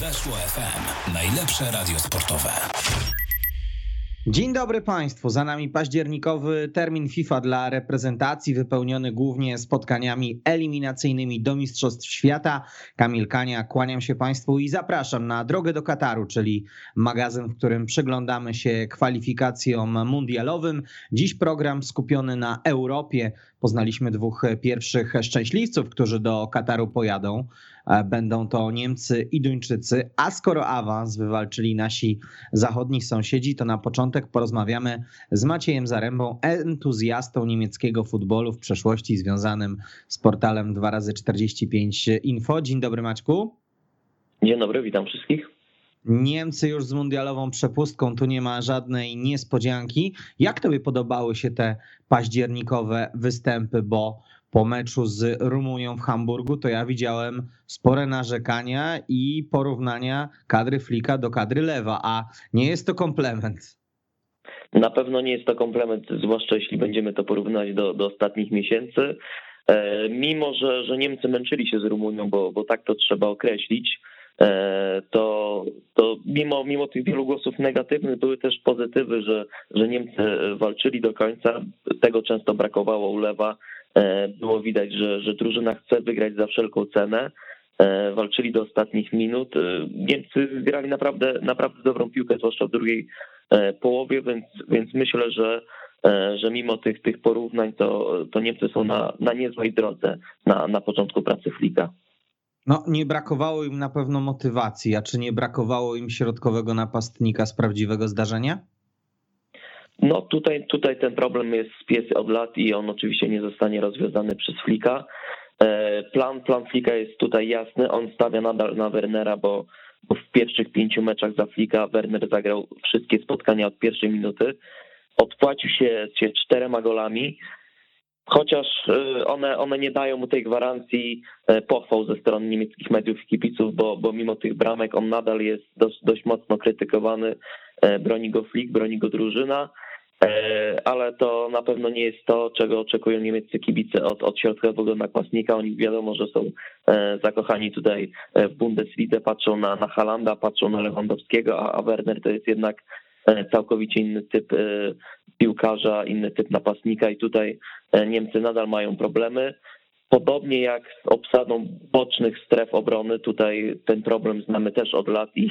Weszło FM. Najlepsze radio sportowe. Dzień dobry Państwu. Za nami październikowy termin FIFA dla reprezentacji, wypełniony głównie spotkaniami eliminacyjnymi do Mistrzostw Świata. Kamil Kania, kłaniam się Państwu i zapraszam na drogę do Kataru, czyli magazyn, w którym przyglądamy się kwalifikacjom mundialowym. Dziś program skupiony na Europie. Poznaliśmy dwóch pierwszych szczęśliwców, którzy do Kataru pojadą. E, będą to Niemcy i Duńczycy. A skoro awans wywalczyli nasi zachodni sąsiedzi, to na początek porozmawiamy z Maciejem Zarębą, entuzjastą niemieckiego futbolu w przeszłości związanym z portalem 2x45 Info. Dzień dobry Maćku. Dzień dobry, witam wszystkich. Niemcy już z mundialową przepustką, tu nie ma żadnej niespodzianki. Jak tobie podobały się te październikowe występy, bo po meczu z Rumunią w Hamburgu, to ja widziałem spore narzekania i porównania kadry Flika do kadry Lewa, a nie jest to komplement. Na pewno nie jest to komplement, zwłaszcza jeśli będziemy to porównać do, do ostatnich miesięcy. E, mimo, że, że Niemcy męczyli się z Rumunią, bo, bo tak to trzeba określić, e, to, to mimo, mimo tych wielu głosów negatywnych były też pozytywy, że, że Niemcy walczyli do końca. Tego często brakowało u Lewa. E, było widać, że, że drużyna chce wygrać za wszelką cenę. E, walczyli do ostatnich minut. E, Niemcy grali naprawdę, naprawdę dobrą piłkę, zwłaszcza w drugiej połowie, więc, więc myślę, że, że mimo tych, tych porównań, to, to Niemcy są na, na niezłej drodze na, na początku pracy Flika. No, nie brakowało im na pewno motywacji, a czy nie brakowało im środkowego napastnika z prawdziwego zdarzenia? No tutaj, tutaj ten problem jest pies od lat i on oczywiście nie zostanie rozwiązany przez Flika. E, plan, plan Flika jest tutaj jasny, on stawia nadal na Wernera, bo, bo w pierwszych pięciu meczach za Flika Werner zagrał wszystkie spotkania od pierwszej minuty. Odpłacił się, się czterema golami, chociaż e, one, one nie dają mu tej gwarancji e, pochwał ze strony niemieckich mediów i kibiców, bo, bo mimo tych bramek on nadal jest dość, dość mocno krytykowany. Broni go Flick, broni go drużyna. E, ale to na pewno nie jest to, czego oczekują niemieccy kibice od, od środkowego napastnika. Oni wiadomo, że są e, zakochani tutaj e, w Bundeslidze, patrzą na, na Halanda, patrzą na Lewandowskiego, a, a Werner to jest jednak całkowicie inny typ piłkarza, inny typ napastnika i tutaj Niemcy nadal mają problemy. Podobnie jak z obsadą bocznych stref obrony, tutaj ten problem znamy też od lat i,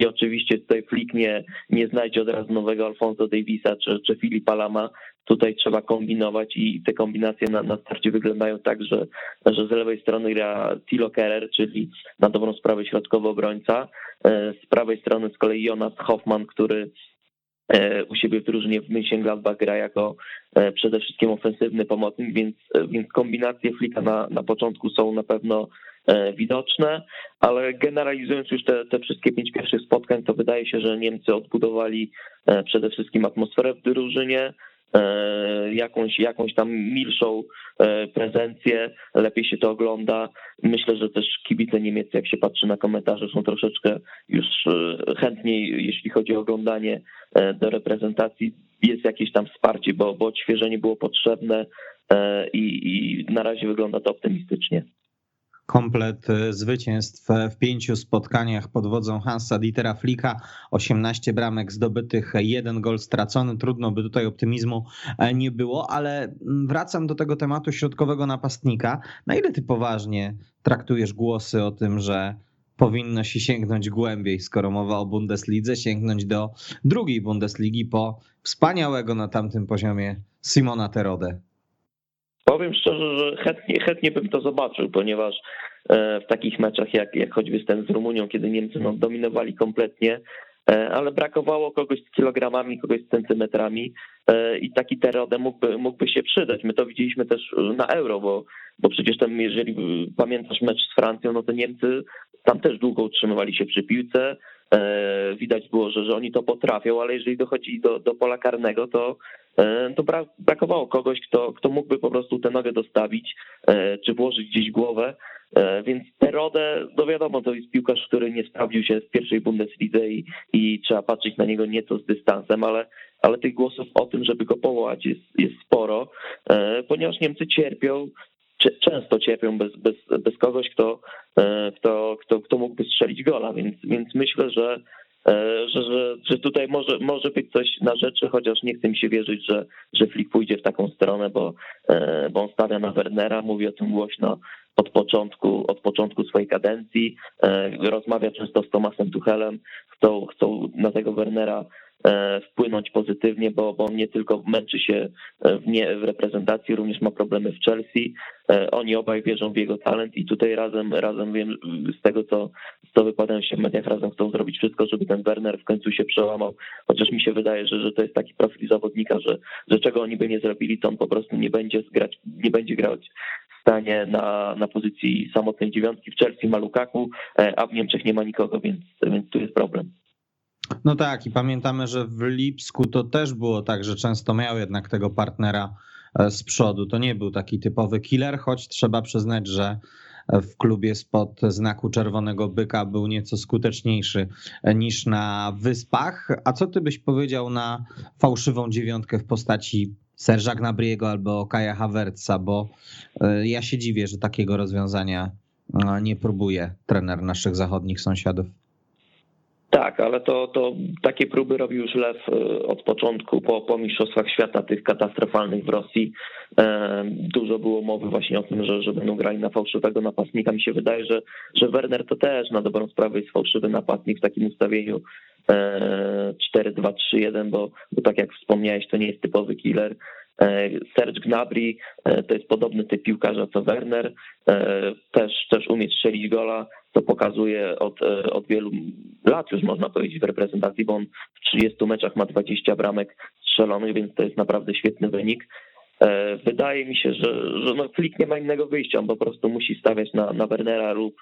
i oczywiście tutaj Flick nie, nie znajdzie od razu nowego Alfonso Davisa czy, czy Filipa Lama. Tutaj trzeba kombinować i te kombinacje na, na starcie wyglądają tak, że, że z lewej strony gra Tilo Kerer, czyli na dobrą sprawę środkowy obrońca. E, z prawej strony z kolei Jonas Hoffman, który u siebie w drużynie w Mönchengladbach gra jako e, przede wszystkim ofensywny pomocnik, więc, e, więc kombinacje Flika na, na początku są na pewno widoczne, ale generalizując już te, te wszystkie pięć pierwszych spotkań, to wydaje się, że Niemcy odbudowali przede wszystkim atmosferę w drużynie, E, jakąś, jakąś tam milszą e, prezencję, lepiej się to ogląda. Myślę, że też kibice niemieccy, jak się patrzy na komentarze, są troszeczkę już e, chętniej, jeśli chodzi o oglądanie do reprezentacji. Jest jakieś tam wsparcie, bo, bo odświeżenie było potrzebne i, i na razie wygląda to optymistycznie komplet e, zwycięstw w pięciu spotkaniach pod wodzą Hansa Dietera Flika, 18 bramek zdobytych, jeden gol stracony. Trudno by tutaj optymizmu e, nie było, ale mm, wracam do tego tematu środkowego napastnika. Na ile ty poważnie traktujesz głosy o tym, że powinno się sięgnąć głębiej, skoro mowa o Bundeslidze, sięgnąć do drugiej Bundesligi po wspaniałego na tamtym poziomie Simona Terode? Powiem szczerze, że chętnie, chętnie bym to zobaczył, ponieważ e, w takich meczach jak, jak choćby ten z Rumunią, kiedy Niemcy no, dominowali kompletnie, e, ale brakowało kogoś z kilogramami, kogoś z centymetrami e, i taki Terode mógłby, mógłby się przydać. My to widzieliśmy też na Euro, bo, bo przecież tam, jeżeli pamiętasz mecz z Francją, no to Niemcy tam też długo utrzymywali się przy piłce, widać było, że, że oni to potrafią, ale jeżeli dochodzi do, do pola karnego, to E, to brakowało kogoś, kto, kto mógłby po prostu tę nogę dostawić, e, czy włożyć gdzieś głowę. E, więc Terodę, no wiadomo, to jest piłkarz, który nie sprawdził się w pierwszej Bundeslidze i, i trzeba patrzeć na niego nieco z dystansem, ale, ale tych głosów o tym, żeby go powołać jest, jest sporo, ponieważ Niemcy cierpią często cierpią bez, bez, bez kogoś, kto, kto, kto, kto mógłby strzelić gola, więc, więc myślę, że E, że, że, że tutaj może, może być coś na rzeczy, chociaż nie chcę mi się wierzyć, że, że Flick pójdzie w taką stronę, bo, e, bo on stawia na Wernera, mówi o tym głośno od początku, od początku swojej kadencji, e, rozmawia często z Tomasem Tuchelem, chcą, chcą na tego Wernera E, wpłynąć pozytywnie, bo, bo on nie tylko męczy się e, w, nie, w reprezentacji, również ma problemy w Chelsea. E, oni obaj wierzą w jego talent i tutaj razem, razem wiem z tego, co, co wypowiadają się w mediach, razem chcą zrobić wszystko, żeby ten Werner w końcu się przełamał. Chociaż mi się wydaje, że, że to jest taki profil zawodnika, że, że czego oni by nie zrobili, to on po prostu nie będzie zgrać, nie będzie grać stanie na, na pozycji samotnej dziewiątki. W Chelsea ma Lukaku, a w Niemczech nie ma nikogo, więc, więc tu jest problem. No tak, i pamiętamy, że w Lipsku to też było tak, że często miał jednak tego partnera e, z przodu. To nie był taki typowy killer, choć trzeba przyznać, że w klubie spod znaku czerwonego byka był nieco skuteczniejszy e, niż na wyspach. A co ty byś powiedział na fałszywą dziewiątkę w postaci Serża Gnabriego albo Kaja Havertza, bo e, ja się dziwię, że takiego rozwiązania nie próbuje trener naszych zachodnich sąsiadów. Tak, ale to, to takie próby robił już Lew e, od początku, po, po Mistrzostwach Świata, tych katastrofalnych w Rosji. E, dużo było mowy właśnie o tym, że, że będą grali na fałszywego napastnika. Mi się wydaje, że, że Werner to też na dobrą sprawę jest fałszywy napastnik w takim ustawieniu 4-2-3-1, bo, bo tak jak wspomniałeś, to nie jest typowy killer. E, Serge Gnabry to jest podobny typ piłkarza co Werner, też, też umie strzelić gola, to pokazuje od, e, od wielu lat już można powiedzieć w reprezentacji, bo on w 30 meczach ma 20 bramek strzelonych, więc to jest naprawdę świetny wynik. E, wydaje mi się, że, że no Flick nie ma innego wyjścia, on po prostu musi stawiać na, na Wernera lub,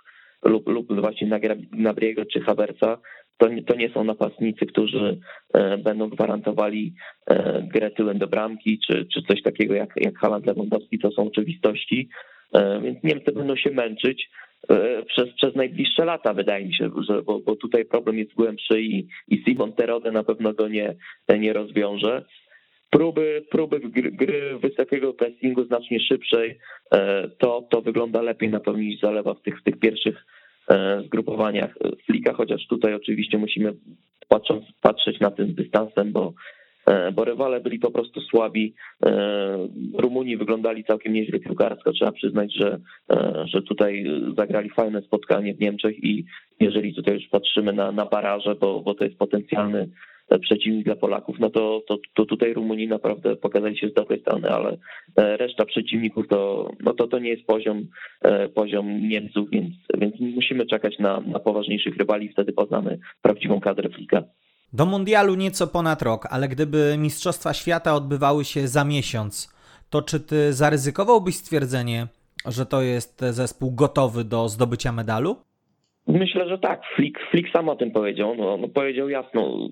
lub, lub właśnie na Gabriego czy Havertza. To nie, to nie są napastnicy, którzy e, będą gwarantowali grę tyłem do bramki, czy, czy coś takiego jak, jak Haaland Lewandowski, to są oczywistości, więc Niemcy będą się męczyć. E, przez, przez najbliższe lata, wydaje mi się, że, bo, bo tutaj problem jest głębszy i, i Simon Terode na pewno go nie, nie rozwiąże. Próby, próby gry, gry wysokiego pressingu znacznie szybszej, e, to, to wygląda lepiej na pewno niż zalewa w tych, w tych pierwszych e, zgrupowaniach Flika, chociaż tutaj oczywiście musimy patrząc, patrzeć na tym dystansem, bo bo rywale byli po prostu słabi. E, Rumuni wyglądali całkiem nieźle piłkarsko. Trzeba przyznać, że, e, że tutaj zagrali fajne spotkanie w Niemczech i jeżeli tutaj już patrzymy na, na baraże, bo, bo to jest potencjalny przeciwnik dla Polaków, no to, to, to tutaj Rumuni naprawdę pokazali się z dobrej strony, ale reszta przeciwników to, no to, to nie jest poziom, poziom Niemców, więc, więc musimy czekać na, na poważniejszych rywali, wtedy poznamy prawdziwą kadrę Flika. Do mundialu nieco ponad rok, ale gdyby Mistrzostwa Świata odbywały się za miesiąc, to czy ty zaryzykowałbyś stwierdzenie, że to jest zespół gotowy do zdobycia medalu? Myślę, że tak. Flick, Flick sam o tym powiedział. No, no powiedział jasno.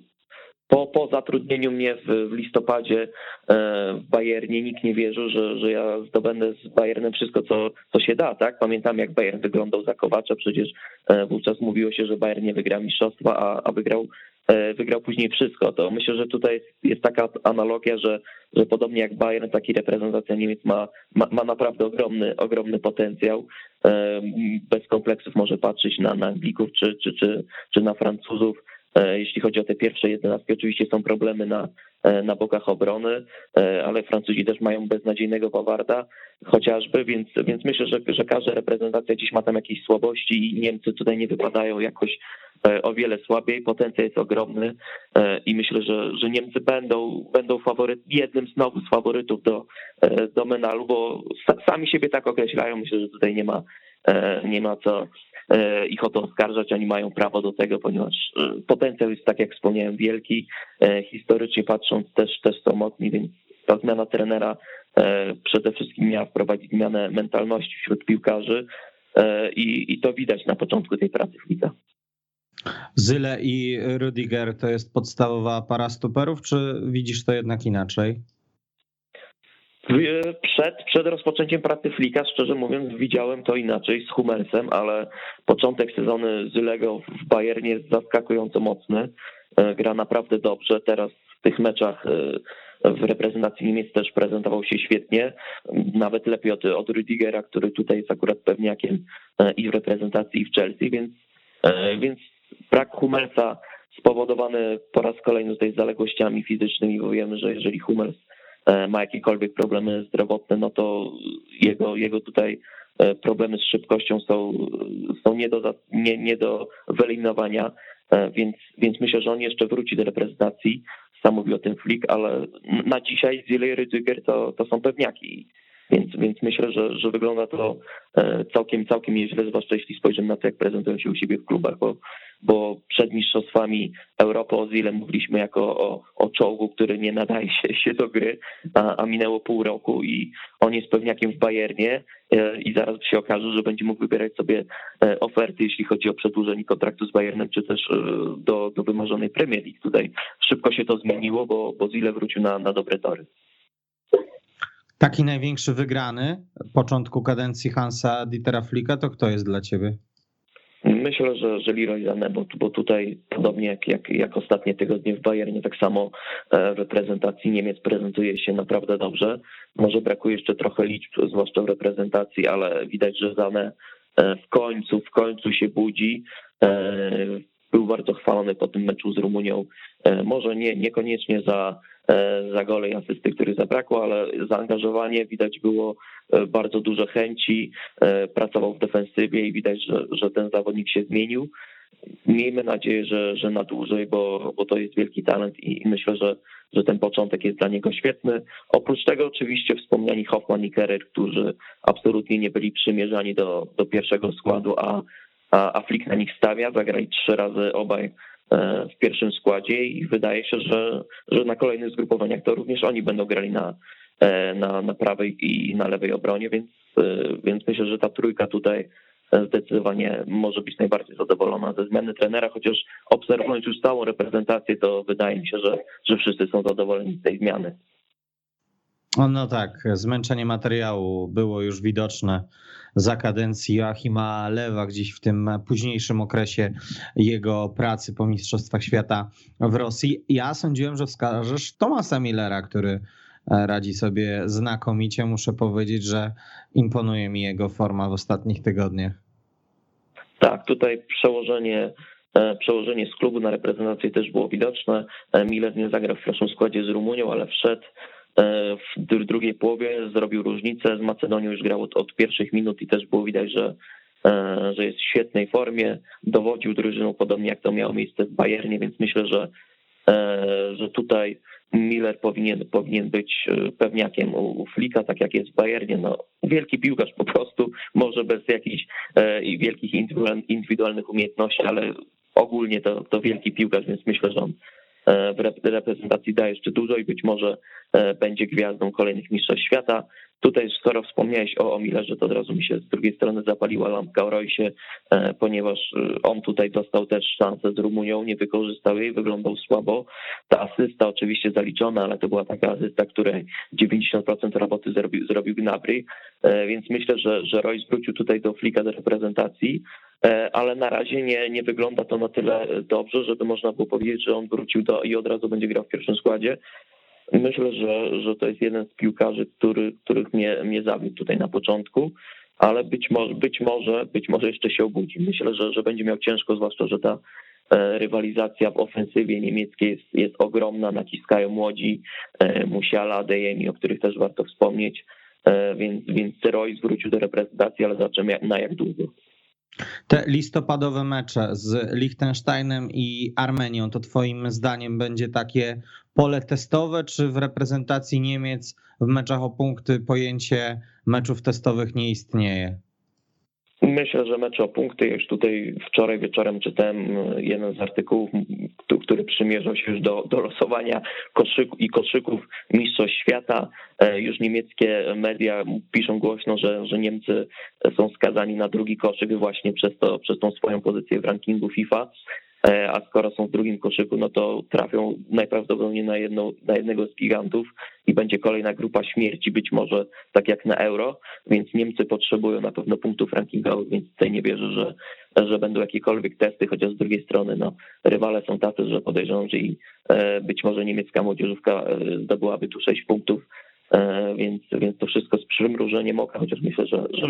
Po, po zatrudnieniu mnie w, w listopadzie e, w Bayernie nikt nie wierzył, że, że ja zdobędę z Bayernem wszystko, co, co się da. tak? Pamiętam, jak Bayern wyglądał za Kowacza. Przecież e, wówczas mówiło się, że Bayern nie wygra mistrzostwa, a, a wygrał wygrał później wszystko. To myślę, że tutaj jest, taka analogia, że, że podobnie jak Bayern, taki reprezentacja Niemiec ma, ma, ma naprawdę ogromny, ogromny potencjał. E, bez kompleksów może patrzeć na, na Anglików czy, czy, czy, czy na Francuzów. E, jeśli chodzi o te pierwsze jedenastki, oczywiście są problemy na, na bokach obrony, ale Francuzi też mają beznadziejnego Bawarda chociażby, więc, więc myślę, że, że każda reprezentacja dziś ma tam jakieś słabości i Niemcy tutaj nie wypadają jakoś E, o wiele słabiej, potencjał jest ogromny e, i myślę, że, że Niemcy będą, będą faworyt, jednym znowu z faworytów do, e, do medalu, bo sami siebie tak określają. Myślę, że tutaj nie ma, nie ma co ich o to oskarżać, oni mają prawo do tego, ponieważ potencjał jest, tak jak wspomniałem, wielki. Historycznie patrząc też, też są mocni, więc ta zmiana trenera przede wszystkim miała wprowadzić zmianę mentalności wśród piłkarzy i, i to widać na początku tej pracy w lidze. Zyle i Rudiger to jest podstawowa para stoperów, czy widzisz to jednak inaczej? Przed, przed rozpoczęciem pracy Flika, szczerze mówiąc, widziałem to inaczej z Hummelsem, ale początek sezonu Zylego w Bayernie jest zaskakująco mocny. E, gra naprawdę dobrze. Teraz w tych meczach e, w reprezentacji Niemiec też prezentował się świetnie, nawet lepiej od, od Rüdigera, który tutaj jest akurat pewniakiem i w reprezentacji i w Chelsea, więc, więc brak Hummelsa spowodowany po raz kolejny tutaj zaległościami fizycznymi, bo wiemy, że jeżeli Hummels ma jakiekolwiek problemy zdrowotne, no to jego, jego tutaj E, problemy z szybkością są, są nie, do, nie, nie do wyeliminowania, e, więc, więc myślę, że on jeszcze wróci do reprezentacji. Sam mówił o tym Flick, ale na dzisiaj Zille i Rüdiger to, to są pewniaki. Więc, więc myślę, że, że wygląda to e, całkiem, całkiem nieźle, zwłaszcza jeśli spojrzymy na to, jak prezentują się u siebie w klubach, bo, bo przed mistrzostwami Europy o Zile mówiliśmy jako o, o czołgu, który nie nadaje się, się do gry, a, a minęło pół roku i on jest pewniakiem w Bayernie e, i zaraz się okaże, że będzie mógł wybierać sobie e, oferty, jeśli chodzi o przedłużenie kontraktu z Bayernem, czy też do, do wymarzonej Premier League. Tutaj szybko się to zmieniło, bo, bo Zile wrócił na, na dobre tory. Taki największy wygrany początku kadencji Hansa Dietera Flicka, to kto jest dla ciebie? Myślę, że, że Leroy bo, bo tutaj podobnie jak, jak, jak ostatnie tygodnie w Bayernie, tak samo e, reprezentacji Niemiec prezentuje się naprawdę dobrze. Może brakuje jeszcze trochę liczb, zwłaszcza w reprezentacji, ale widać, że Sané e, w końcu, w końcu się budzi. E, był bardzo chwalony po tym meczu z Rumunią. Może nie, niekoniecznie za E, za gole i asysty, których zabrakło, ale zaangażowanie widać było e, bardzo dużo chęci, e, pracował w defensywie i widać, że, że ten zawodnik się zmienił. Miejmy nadzieję, że, że na dłużej, bo, bo to jest wielki talent i myślę, że, że ten początek jest dla niego świetny. Oprócz tego oczywiście wspomniani Hoffman i Kerer, którzy absolutnie nie byli przymierzani do, do pierwszego składu, a, a, a Flick na nich stawia. Zagrali trzy razy obaj E, w pierwszym składzie i wydaje się, że, że na kolejnych zgrupowaniach to również oni będą grali na, e, na, na prawej i na lewej obronie, więc, e, więc myślę, że ta trójka tutaj zdecydowanie może być najbardziej zadowolona ze zmiany trenera, chociaż obserwując już całą reprezentację, to wydaje mi się, że, że wszyscy są zadowoleni z tej zmiany. No tak, zmęczenie materiału było już widoczne za kadencji Joachima Lewa, gdzieś w tym późniejszym okresie jego pracy po Mistrzostwach Świata w Rosji. Ja sądziłem, że wskażesz Tomasa Millera, który e, radzi sobie znakomicie. Muszę powiedzieć, że imponuje mi jego forma w ostatnich tygodniach. Tak, tutaj przełożenie e, Przełożenie z klubu na reprezentację też było widoczne. E, Miller nie zagrał w pierwszym składzie z Rumunią, ale wszedł w drugiej połowie zrobił różnicę. Z Macedonią już grał od, od pierwszych minut i też było widać, że, e, że jest w świetnej formie. Dowodził drużyną podobnie jak to miało miejsce w Bayernie, więc myślę, że, e, że tutaj Miller powinien, powinien być pewniakiem u, Flika, tak jak jest w Bayernie. No, wielki piłkarz po prostu, może bez jakichś wielkich indywidualnych umiejętności, ale ogólnie to, to wielki piłkarz, więc myślę, że on E, w reprezentacji da jeszcze dużo i być może e, będzie gwiazdą kolejnych mistrzostw świata. Tutaj, skoro wspomniałeś o, o Millerze, to od razu mi się z drugiej strony zapaliła lampka o Roysie, e, ponieważ on tutaj dostał też szansę z Rumunią, nie wykorzystał jej, wyglądał słabo. Ta asysta oczywiście zaliczona, ale to była taka asysta, której 90% roboty zrobił, zrobił Gnabry, więc myślę, że, że Royce wrócił tutaj do flika do reprezentacji E, ale na razie nie, nie wygląda to na tyle dobrze, żeby można było powiedzieć, że on wrócił do i od razu będzie grał w pierwszym składzie. Myślę, że, że to jest jeden z piłkarzy, który, których mnie, mnie zawiódł tutaj na początku, ale być może, być może, być może jeszcze się obudzi. Myślę, że, że będzie miał ciężko, zwłaszcza, że ta e, rywalizacja w ofensywie niemieckiej jest, jest ogromna, naciskają młodzi, e, Musiala, Adeyemi, o których też warto wspomnieć, więc, więc Royce wrócił do reprezentacji, ale zobaczymy na jak długo. Te listopadowe mecze z Liechtensteinem i Armenią, to Twoim zdaniem będzie takie pole testowe, czy w reprezentacji Niemiec w meczach o punkty pojęcie meczów testowych nie istnieje? Myślę, że mecz o punkty, już tutaj wczoraj wieczorem czytałem e, jeden z artykułów, który przymierzał się już do, do losowania koszyku i koszyków Mistrzostw Świata. E, już niemieckie media piszą głośno, że, że Niemcy są skazani na drugi koszyk właśnie przez, to, przez tą swoją pozycję w rankingu FIFA. E, a skoro są w drugim koszyku, no to trafią najprawdopodobniej na, na jednego z gigantów i będzie kolejna grupa śmierci, być może tak jak na Euro, więc Niemcy potrzebują na pewno punktów rankingowych, więc tutaj nie wierzę, że, że będą jakiekolwiek testy, chociaż z drugiej strony no, rywale są tacy, że podejrzewam, że i e, być może niemiecka młodzieżówka zdobyłaby tu 6 punktów, więc, więc to wszystko z przymrużeniem oka, chociaż myślę, że, że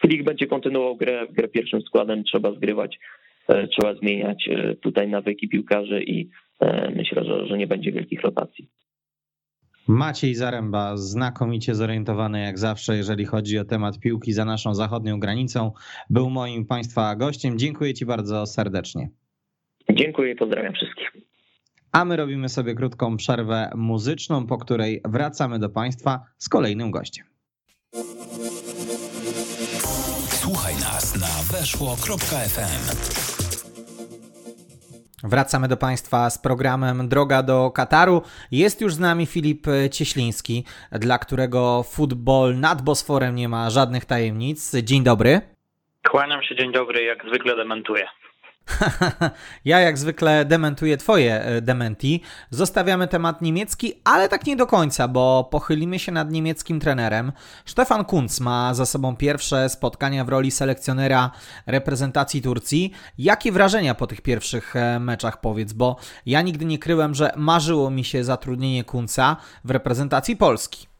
Flick będzie kontynuował grę, grę pierwszym składem, trzeba zgrywać, e, trzeba zmieniać e, tutaj nawyki piłkarzy i e, myślę, że, że nie będzie wielkich rotacji. Maciej Zaręba, znakomicie zorientowany jak zawsze, jeżeli chodzi o temat piłki za naszą zachodnią granicą, był moim Państwa gościem. Dziękuję Ci bardzo serdecznie. Dziękuję i pozdrawiam wszystkich. A my robimy sobie krótką przerwę muzyczną, po której wracamy do Państwa z kolejnym gościem. Słuchaj nas na weszło.fm. Wracamy do Państwa z programem Droga do Kataru. Jest już z nami Filip Cieśliński, dla którego futbol nad Bosforem nie ma żadnych tajemnic. Dzień dobry. Kłaniam się, dzień dobry, jak zwykle dementuję. ja jak zwykle dementuję Twoje e, dementi. Zostawiamy temat niemiecki, ale tak nie do końca, bo pochylimy się nad niemieckim trenerem. Stefan Kunz ma za sobą pierwsze spotkania w roli selekcjonera reprezentacji Turcji. Jakie wrażenia po tych pierwszych e, meczach powiedz, bo ja nigdy nie kryłem, że marzyło mi się zatrudnienie Kunca w reprezentacji Polski.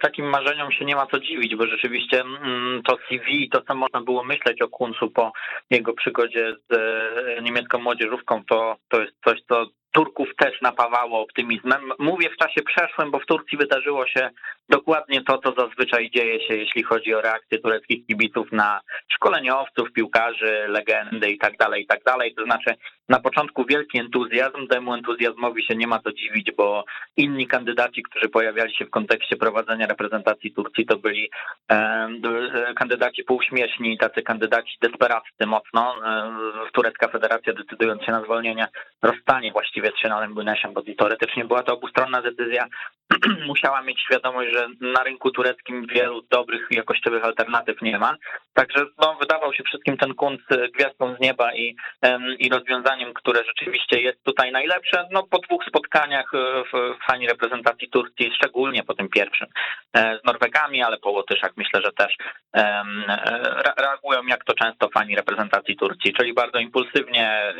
Takim marzeniom się nie ma co dziwić, bo rzeczywiście mm, to CV, to co można było myśleć o Kuncu po jego przygodzie z e, niemiecką młodzieżówką, to, to jest coś, co Turków też napawało optymizmem. Mówię w czasie przeszłym, bo w Turcji wydarzyło się dokładnie to, co zazwyczaj dzieje się, jeśli chodzi o reakcję tureckich kibiców na szkoleniowców, piłkarzy, legendy i tak dalej, i tak. To znaczy na początku wielki entuzjazm, temu entuzjazmowi się nie ma co dziwić, bo inni kandydaci, którzy pojawiali się w kontekście prowadzenia reprezentacji Turcji, to byli e, kandydaci półśmieszni, tacy kandydaci desperaccy mocno. E, turecka federacja decydując się na zwolnienie rozstanie właściwie z Szynanem Gunesiem, bo teoretycznie była to obustronna decyzja. Musiała mieć świadomość, że na rynku tureckim wielu dobrych, jakościowych alternatyw nie ma. Także no, wydawał się wszystkim ten kunt gwiazdą z nieba i, i rozwiązaniem, które rzeczywiście jest tutaj najlepsze. No, po dwóch spotkaniach e, w fani reprezentacji Turcji, szczególnie po tym pierwszym e, z Norwegami, ale po Łotyszach myślę, że też e, reagują jak to często fani reprezentacji Turcji, czyli bardzo impulsywnie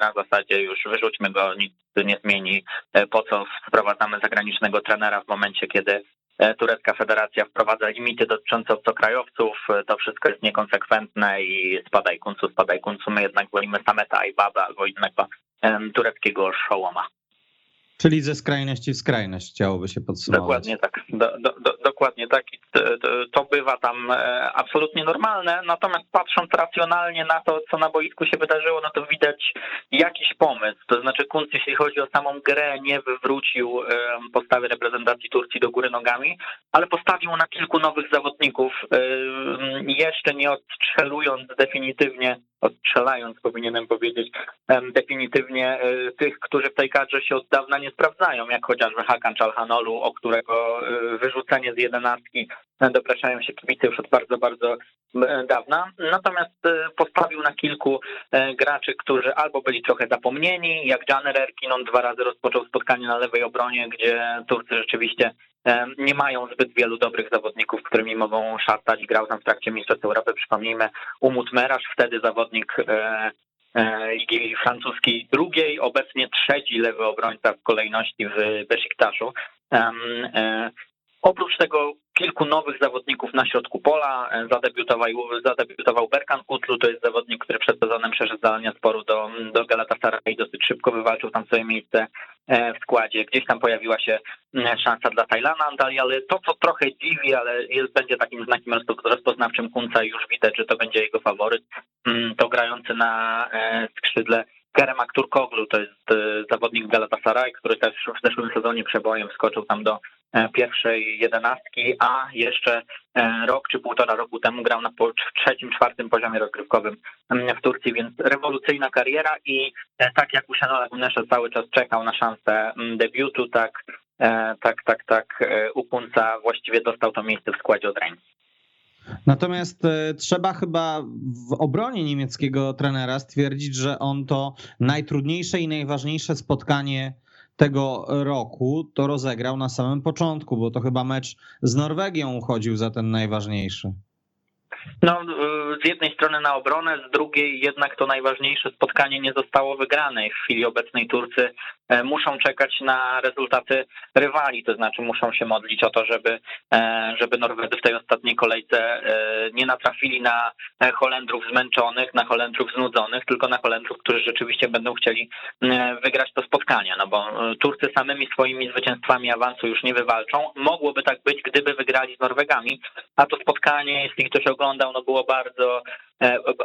na zasadzie już wyrzućmy go, nic nie zmieni, po co wprowadzamy zagranicznego trenera w momencie, kiedy E, turecka federacja wprowadza limity dotyczące obcokrajowców, e, to wszystko jest niekonsekwentne i spadaj kuncu, spadaj kuncu, my jednak wolimy Sameta i Baba albo innego tureckiego szołoma. Czyli ze skrajności w skrajność chciałoby się podsumować. Dokładnie tak. Do, do, do, dokładnie tak. To bywa tam e, absolutnie normalne, natomiast patrząc racjonalnie na to, co na boisku się wydarzyło, no to widać jakiś pomysł. To znaczy Kunc, jeśli chodzi o samą grę, nie wywrócił postawy reprezentacji Turcji do góry nogami, ale postawił na kilku nowych zawodników, jeszcze nie odstrzelując definitywnie odstrzelając, powinienem powiedzieć, definitywnie e, tych, którzy w tej kadrze się od dawna nie sprawdzają, jak chociażby Hakan Czalhanolu, o którego e, wyrzucenie z jedenastki dopraszają się kibice już od bardzo, bardzo dawna. Natomiast e, postawił na kilku graczy, którzy albo byli trochę zapomnieni, jak Janer Erkin, on dwa razy rozpoczął spotkanie na lewej obronie, gdzie Turcy rzeczywiście nie mają zbyt wielu dobrych zawodników, którymi mogą szartać. Grał tam w trakcie Mistrzostw Europy, przypomnijmy, Umut Merasz, wtedy zawodnik e, e, Ligi Francuskiej drugiej, obecnie trzeci lewy obrońca w kolejności w Besiktaszu. E, oprócz tego kilku nowych zawodników na środku pola. Zadebiutował, zadebiutował Berkan Kutlu, to jest zawodnik, który przed sezonem przeszedł zdalnie sporu do, do Galatasaray i dosyć szybko wywalczył tam swoje miejsce e, w składzie. Gdzieś tam pojawiła się szansa dla Tajlana Andali, ale to, co trochę dziwi, ale jest, będzie takim znakiem rozpoznawczym Kunca już widać, że to będzie jego faworyt, to grający na e, skrzydle Kerem Akturkoglu, to jest e, zawodnik Galatasaray, który też w zeszłym sezonie przebojem wskoczył tam do E, pierwszej jedenastki, a jeszcze e, rok czy półtora roku temu grał na trzecim, czwartym poziomie rozgrywkowym w Turcji, więc rewolucyjna kariera i e, tak jak Usianola Gunesza cały czas czekał na szansę debiutu, tak, tak, tak, tak u Kunca właściwie dostał to miejsce w składzie od ręki. Natomiast e, trzeba chyba w obronie niemieckiego trenera stwierdzić, że on to najtrudniejsze i najważniejsze spotkanie tego roku to rozegrał na samym początku, bo to chyba mecz z Norwegią uchodził za ten najważniejszy. No, z jednej strony na obronę, z drugiej jednak to najważniejsze spotkanie nie zostało wygrane. W chwili obecnej Turcy e, muszą czekać na rezultaty rywali, to znaczy muszą się modlić o to, żeby, e, żeby Norwedzy w tej ostatniej kolejce e, nie natrafili na Holendrów zmęczonych, na Holendrów znudzonych, tylko na Holendrów, którzy rzeczywiście będą chcieli wygrać to spotkanie, no bo Turcy samymi swoimi zwycięstwami awansu już nie wywalczą. Mogłoby tak być, gdyby wygrali z Norwegami, a to spotkanie, jeśli ktoś oglądał, no było bardzo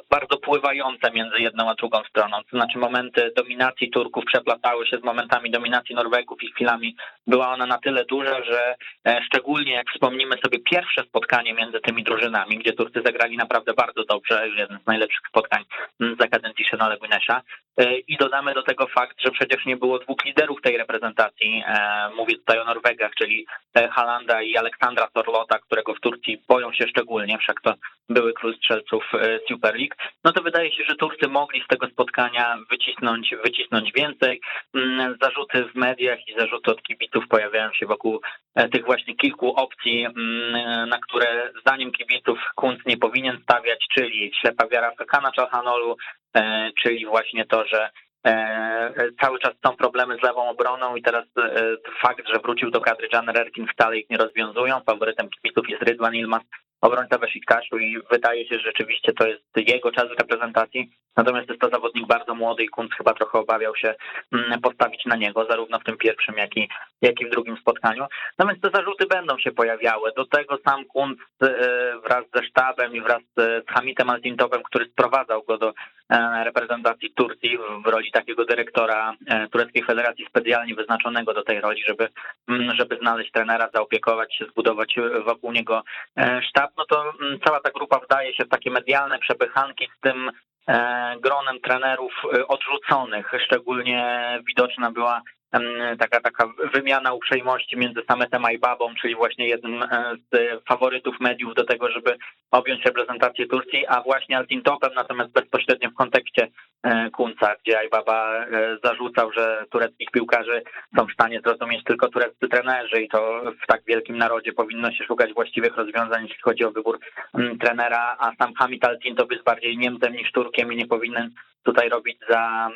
bardzo pływające między jedną a drugą stroną. To znaczy momenty dominacji Turków przeplatały się z momentami dominacji Norwegów i chwilami była ona na tyle duża, że e, szczególnie jak wspomnimy sobie pierwsze spotkanie między tymi drużynami, gdzie Turcy zagrali naprawdę bardzo dobrze, jeden z najlepszych spotkań za kadencji Shenale Guinesha e, i dodamy do tego fakt, że przecież nie było dwóch liderów tej reprezentacji, mówię tutaj o Norwegach, czyli Halanda i Aleksandra Torlota, którego w Turcji boją się szczególnie, wszak to były król strzelców Super League, no to wydaje się, że Turcy mogli z tego spotkania wycisnąć, wycisnąć więcej. Mm, zarzuty w mediach i zarzuty od kibiców pojawiają się wokół e, tych właśnie kilku opcji, mm, na które zdaniem kibiców Kunt nie powinien stawiać, czyli ślepa wiara w Kana Chalhanolu, e, czyli właśnie to, że e, cały czas są problemy z lewą obroną i teraz fakt, że wrócił do kadry Jan Rerkin wcale ich nie rozwiązują. Faworytem kibiców jest Rydwan Ilmaz, obrońca Besiktaszu i wydaje się, że rzeczywiście to jest jego czas w reprezentacji. Natomiast jest to zawodnik bardzo młody i Kunc chyba trochę obawiał się mm, postawić na niego, zarówno w tym pierwszym, jak i, jak i w drugim spotkaniu. Natomiast te zarzuty będą się pojawiały. Do tego sam Kunc e, wraz ze sztabem i wraz z Hamitem Altintowem, który sprowadzał go do e, reprezentacji Turcji w roli takiego dyrektora e, Tureckiej Federacji specjalnie wyznaczonego do tej roli, żeby, mm, żeby znaleźć trenera, zaopiekować się, zbudować wokół niego sztab, no to mm, cała ta grupa wdaje się w takie medialne przepychanki z tym e, gronem trenerów e, odrzuconych. Szczególnie widoczna była taka, taka wymiana uprzejmości między Sametem a Ibabą, czyli właśnie jednym e, z faworytów mediów do tego, żeby objąć reprezentację Turcji, a właśnie Altintopem, natomiast bezpośrednio w kontekście e, Kunca, gdzie Aybaba e, zarzucał, że tureckich piłkarzy są w stanie zrozumieć tylko tureccy trenerzy i to w tak wielkim narodzie powinno się szukać właściwych rozwiązań, jeśli chodzi o wybór trenera, a sam Hamid Altintop jest bardziej Niemcem niż Turkiem i nie powinien tutaj robić za,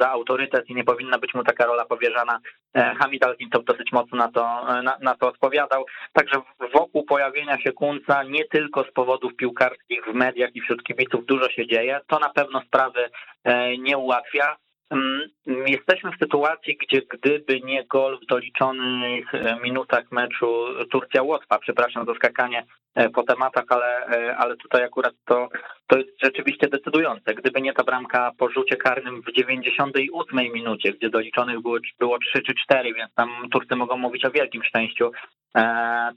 za autorytet i nie powinna być mu taka rola powierzana. Hamid Altintop dosyć mocno na to, na, na to odpowiadał. Także wokół pojawienia się Kunca nie tylko z powodów piłkarskich w mediach i wśród kibiców dużo się dzieje. To na pewno sprawy e, nie ułatwia. Mm, jesteśmy w sytuacji, gdzie gdyby nie gol w doliczonych e, minutach meczu Turcja-Łotwa, przepraszam za skakanie e, po tematach, ale, ale tutaj akurat to, to jest rzeczywiście decydujące. Gdyby nie ta bramka po rzucie karnym w 98 minucie, gdzie doliczonych było, było 3 czy 4, więc tam Turcy mogą mówić o wielkim szczęściu,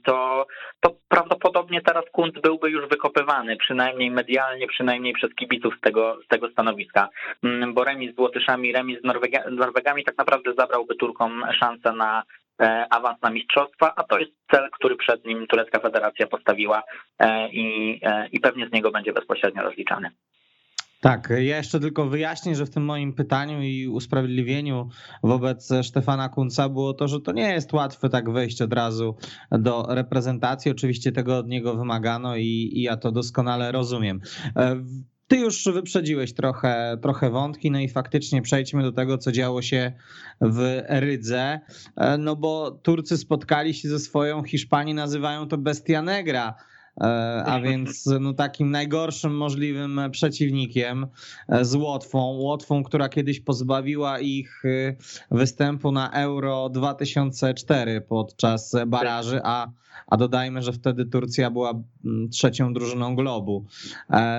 to, to prawdopodobnie teraz Kunt byłby już wykopywany, przynajmniej medialnie, przynajmniej przez kibiców z tego, z tego stanowiska, mm, bo remis z Łotyszami, remis z Norwegami tak naprawdę zabrałby Turkom szansę na e, awans na mistrzostwa, a to jest cel, który przed nim turecka federacja postawiła e, i, e, i pewnie z niego będzie bezpośrednio rozliczany. Tak, ja jeszcze tylko wyjaśnię, że w tym moim pytaniu i usprawiedliwieniu wobec Stefana Kunca było to, że to nie jest łatwe tak wejść od razu do reprezentacji. Oczywiście tego od niego wymagano i, i ja to doskonale rozumiem. E, ty już wyprzedziłeś trochę, trochę wątki, no i faktycznie przejdźmy do tego, co działo się w Rydze. E, no bo Turcy spotkali się ze swoją, Hiszpanii nazywają to Bestia Negra a więc no, takim najgorszym możliwym przeciwnikiem e, z Łotwą. Łotwą, która kiedyś pozbawiła ich e, występu na Euro 2004 podczas baraży, a, a dodajmy, że wtedy Turcja była trzecią drużyną globu.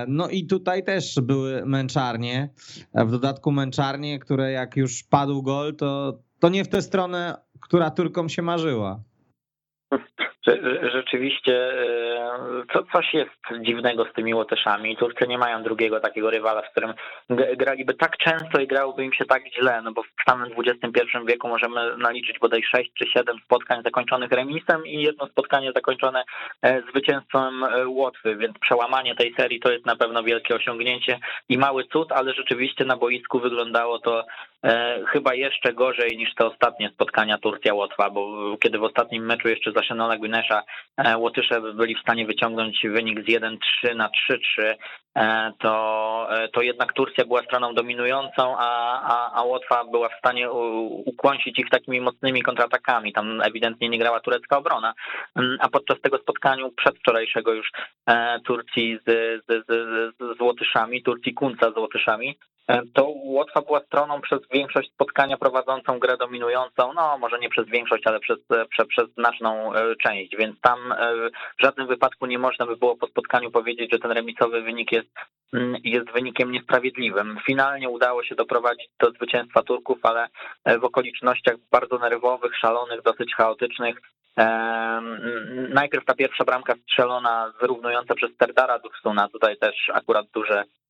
No i tutaj też były męczarnie. W dodatku męczarnie, które jak już padł gol, to, to nie w tę stronę, która Turkom się marzyła. Rzeczywiście to coś jest dziwnego z tymi Łotyszami. Turcy nie mają drugiego takiego rywala, z którym graliby tak często i grałoby im się tak źle, no bo w samym XXI wieku możemy naliczyć bodaj 6 czy 7 spotkań zakończonych remisem i jedno spotkanie zakończone e, zwycięstwem e, Łotwy, więc przełamanie tej serii to jest na pewno wielkie osiągnięcie i mały cud, ale rzeczywiście na boisku wyglądało to E, chyba jeszcze gorzej niż te ostatnie spotkania Turcja-Łotwa, bo kiedy w ostatnim meczu jeszcze za Szenola Guinesza e, Łotysze byli w stanie wyciągnąć wynik z 1-3 na 3-3, e, to, to jednak Turcja była stroną dominującą, a, a, a Łotwa była w stanie ukłąsić ich takimi mocnymi kontratakami. Tam ewidentnie nie grała turecka obrona. Mm, a podczas tego spotkania przedwczorajszego już Turcji z, z, z, z Łotyszami, Turcji Kunca z Łotyszami, E, to Łotwa była stroną przez większość spotkania prowadzącą grę dominującą, no może nie przez większość, ale przez, przez, przez znaczną e, część, więc tam e, w żadnym wypadku nie można by było po spotkaniu powiedzieć, że ten remisowy wynik jest, mm, jest wynikiem niesprawiedliwym. Finalnie udało się doprowadzić do zwycięstwa Turków, ale w okolicznościach bardzo nerwowych, szalonych, dosyć chaotycznych. Najpierw ta pierwsza bramka strzelona, wyrównująca przez Serdara Dursuna, tutaj też akurat duże E,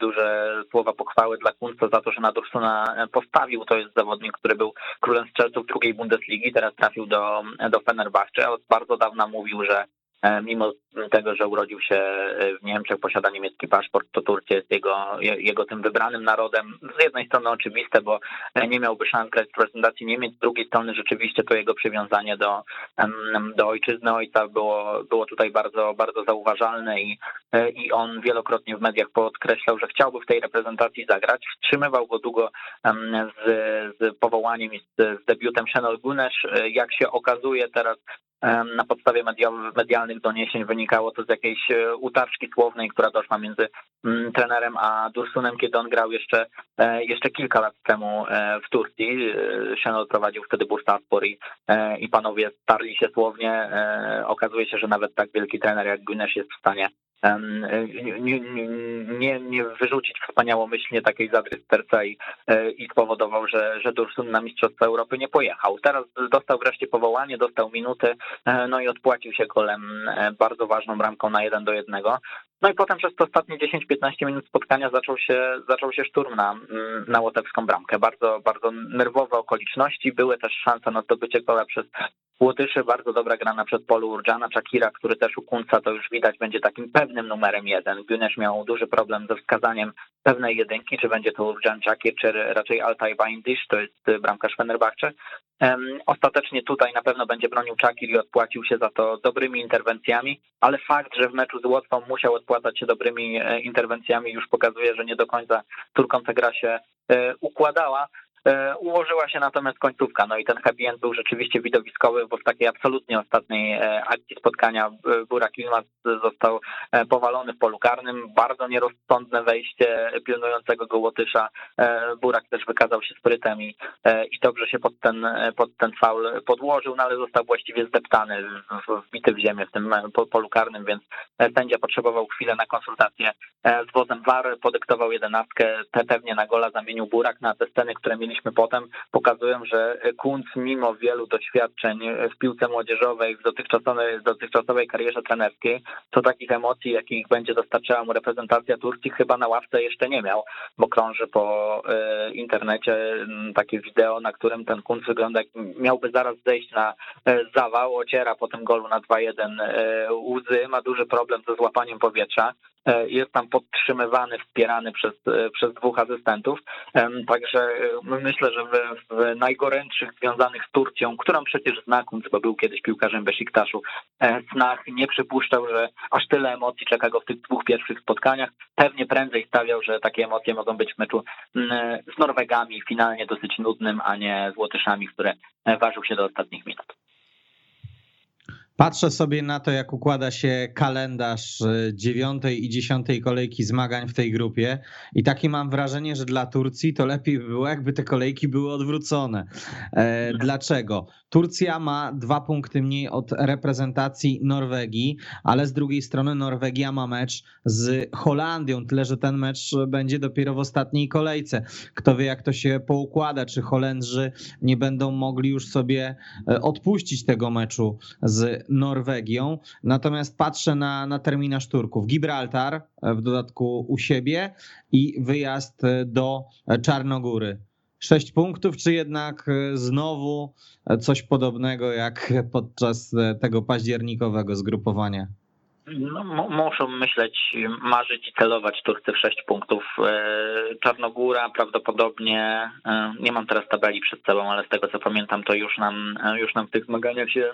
duże słowa pochwały dla Kunca za to, że na Dursuna postawił. To jest zawodnik, który był królem strzelców drugiej Bundesligi, teraz trafił do, do Fenerbahce. Od bardzo dawna mówił, że E, mimo tego, że urodził się e, w Niemczech, posiada niemiecki paszport, to Turcja jest jego, jego tym wybranym narodem. Z jednej strony oczywiste, bo e, nie miałby szans grać w reprezentacji Niemiec, z drugiej strony rzeczywiście to jego przywiązanie do, do ojczyzny ojca było, było tutaj bardzo, bardzo zauważalne i, i on wielokrotnie w mediach podkreślał, że chciałby w tej reprezentacji zagrać. Wstrzymywał go długo z, z powołaniem i z, z debiutem Shenol Gunesz. Jak się okazuje teraz na podstawie medialnych doniesień wynikało to z jakiejś e, utarczki słownej, która doszła między mm, trenerem a Dursunem, kiedy on grał jeszcze, e, jeszcze kilka lat temu e, w Turcji. Shenol prowadził wtedy Bursaspor i, i panowie starli się słownie. Okazuje się, że nawet tak wielki trener jak Gunesh jest w stanie nie, nie, nie wyrzucić wspaniałomyślnie takiej zadry z serca i, e, i spowodował, że, że Dursun na Mistrzostwa Europy nie pojechał. Teraz dostał wreszcie powołanie, dostał minuty, e, no i odpłacił się golem e, bardzo ważną bramką na jeden do jednego. No i potem przez te ostatnie 10-15 minut spotkania zaczął się, zaczął się szturm na, na łotewską bramkę. Bardzo, bardzo nerwowe okoliczności. Były też szanse na zdobycie gola przez Łotyszy. Bardzo dobra gra na przedpolu Urjana Czakira, który też u Kunca to już widać będzie takim pewnym numerem jeden. Günesz miał duży problem ze wskazaniem pewnej jedynki, czy będzie to Urjan Czakir, czy raczej Altaj Baindisz, to jest bramkarz Fenerbahce. Ostatecznie tutaj na pewno będzie bronił Czakir i odpłacił się za to dobrymi interwencjami, ale fakt, że w meczu z Łotwą musiał odpłacać się dobrymi e, interwencjami już pokazuje, że nie do końca Turkom ta gra się e, układała. E, ułożyła się natomiast końcówka, no i ten happy end był rzeczywiście widowiskowy, bo w takiej absolutnie ostatniej e, akcji spotkania e, Burak Ilmaz został powalony w polu karnym. Bardzo nierozsądne wejście pilnującego go Łotysza. Burak też wykazał się sprytem i, i dobrze się pod ten, pod ten faul podłożył, no ale został właściwie zdeptany, wbity w ziemię w tym polu karnym, więc sędzia potrzebował chwilę na konsultację z wozem VAR, podyktował jedenastkę, pewnie na gola zamienił Burak na te sceny, które mieli widzieliśmy potem, pokazują, że Kunc mimo wielu doświadczeń w piłce młodzieżowej, w dotychczasowej, w dotychczasowej karierze trenerskiej, to takich emocji, jakich będzie dostarczała mu reprezentacja Turcji, chyba na ławce jeszcze nie miał, bo krąży po e, internecie takie wideo, na którym ten Kunc wygląda jak miałby zaraz zejść na e, zawał, ociera po tym golu na 2-1 e, łzy, ma duży problem ze złapaniem powietrza. E, jest tam podtrzymywany, wspierany przez, e, przez dwóch asystentów. Także e, myślę, że w, w najgorętszych związanych z Turcją, którą przecież zna Kunc, bo był kiedyś piłkarzem Besiktaszu, snach nie przypuszczał, że aż tyle emocji czeka go w tych dwóch pierwszych spotkaniach. Pewnie prędzej stawiał, że takie emocje mogą być w meczu z Norwegami, finalnie dosyć nudnym, a nie z Łotyszami, które ważył się do ostatnich minut. Patrzę sobie na to, jak układa się kalendarz e, dziewiątej i dziesiątej kolejki zmagań w tej grupie i takie mam wrażenie, że dla Turcji to lepiej by było, jakby te kolejki były odwrócone. E, dlaczego? Turcja ma dwa punkty mniej od reprezentacji Norwegii, ale z drugiej strony Norwegia ma mecz z Holandią, tyle że ten mecz będzie dopiero w ostatniej kolejce. Kto wie, jak to się poukłada, czy Holendrzy nie będą mogli już sobie e, odpuścić tego meczu z Norwegią. Natomiast patrzę na, na terminarz Turków. Gibraltar w dodatku u siebie i wyjazd do Czarnogóry. Sześć punktów, czy jednak znowu coś podobnego jak podczas tego październikowego zgrupowania? No, muszą myśleć, marzyć i celować Turcy w 6 punktów. E, Czarnogóra prawdopodobnie, e, nie mam teraz tabeli przed sobą, ale z tego co pamiętam, to już nam, e, już nam w tych zmaganiach się,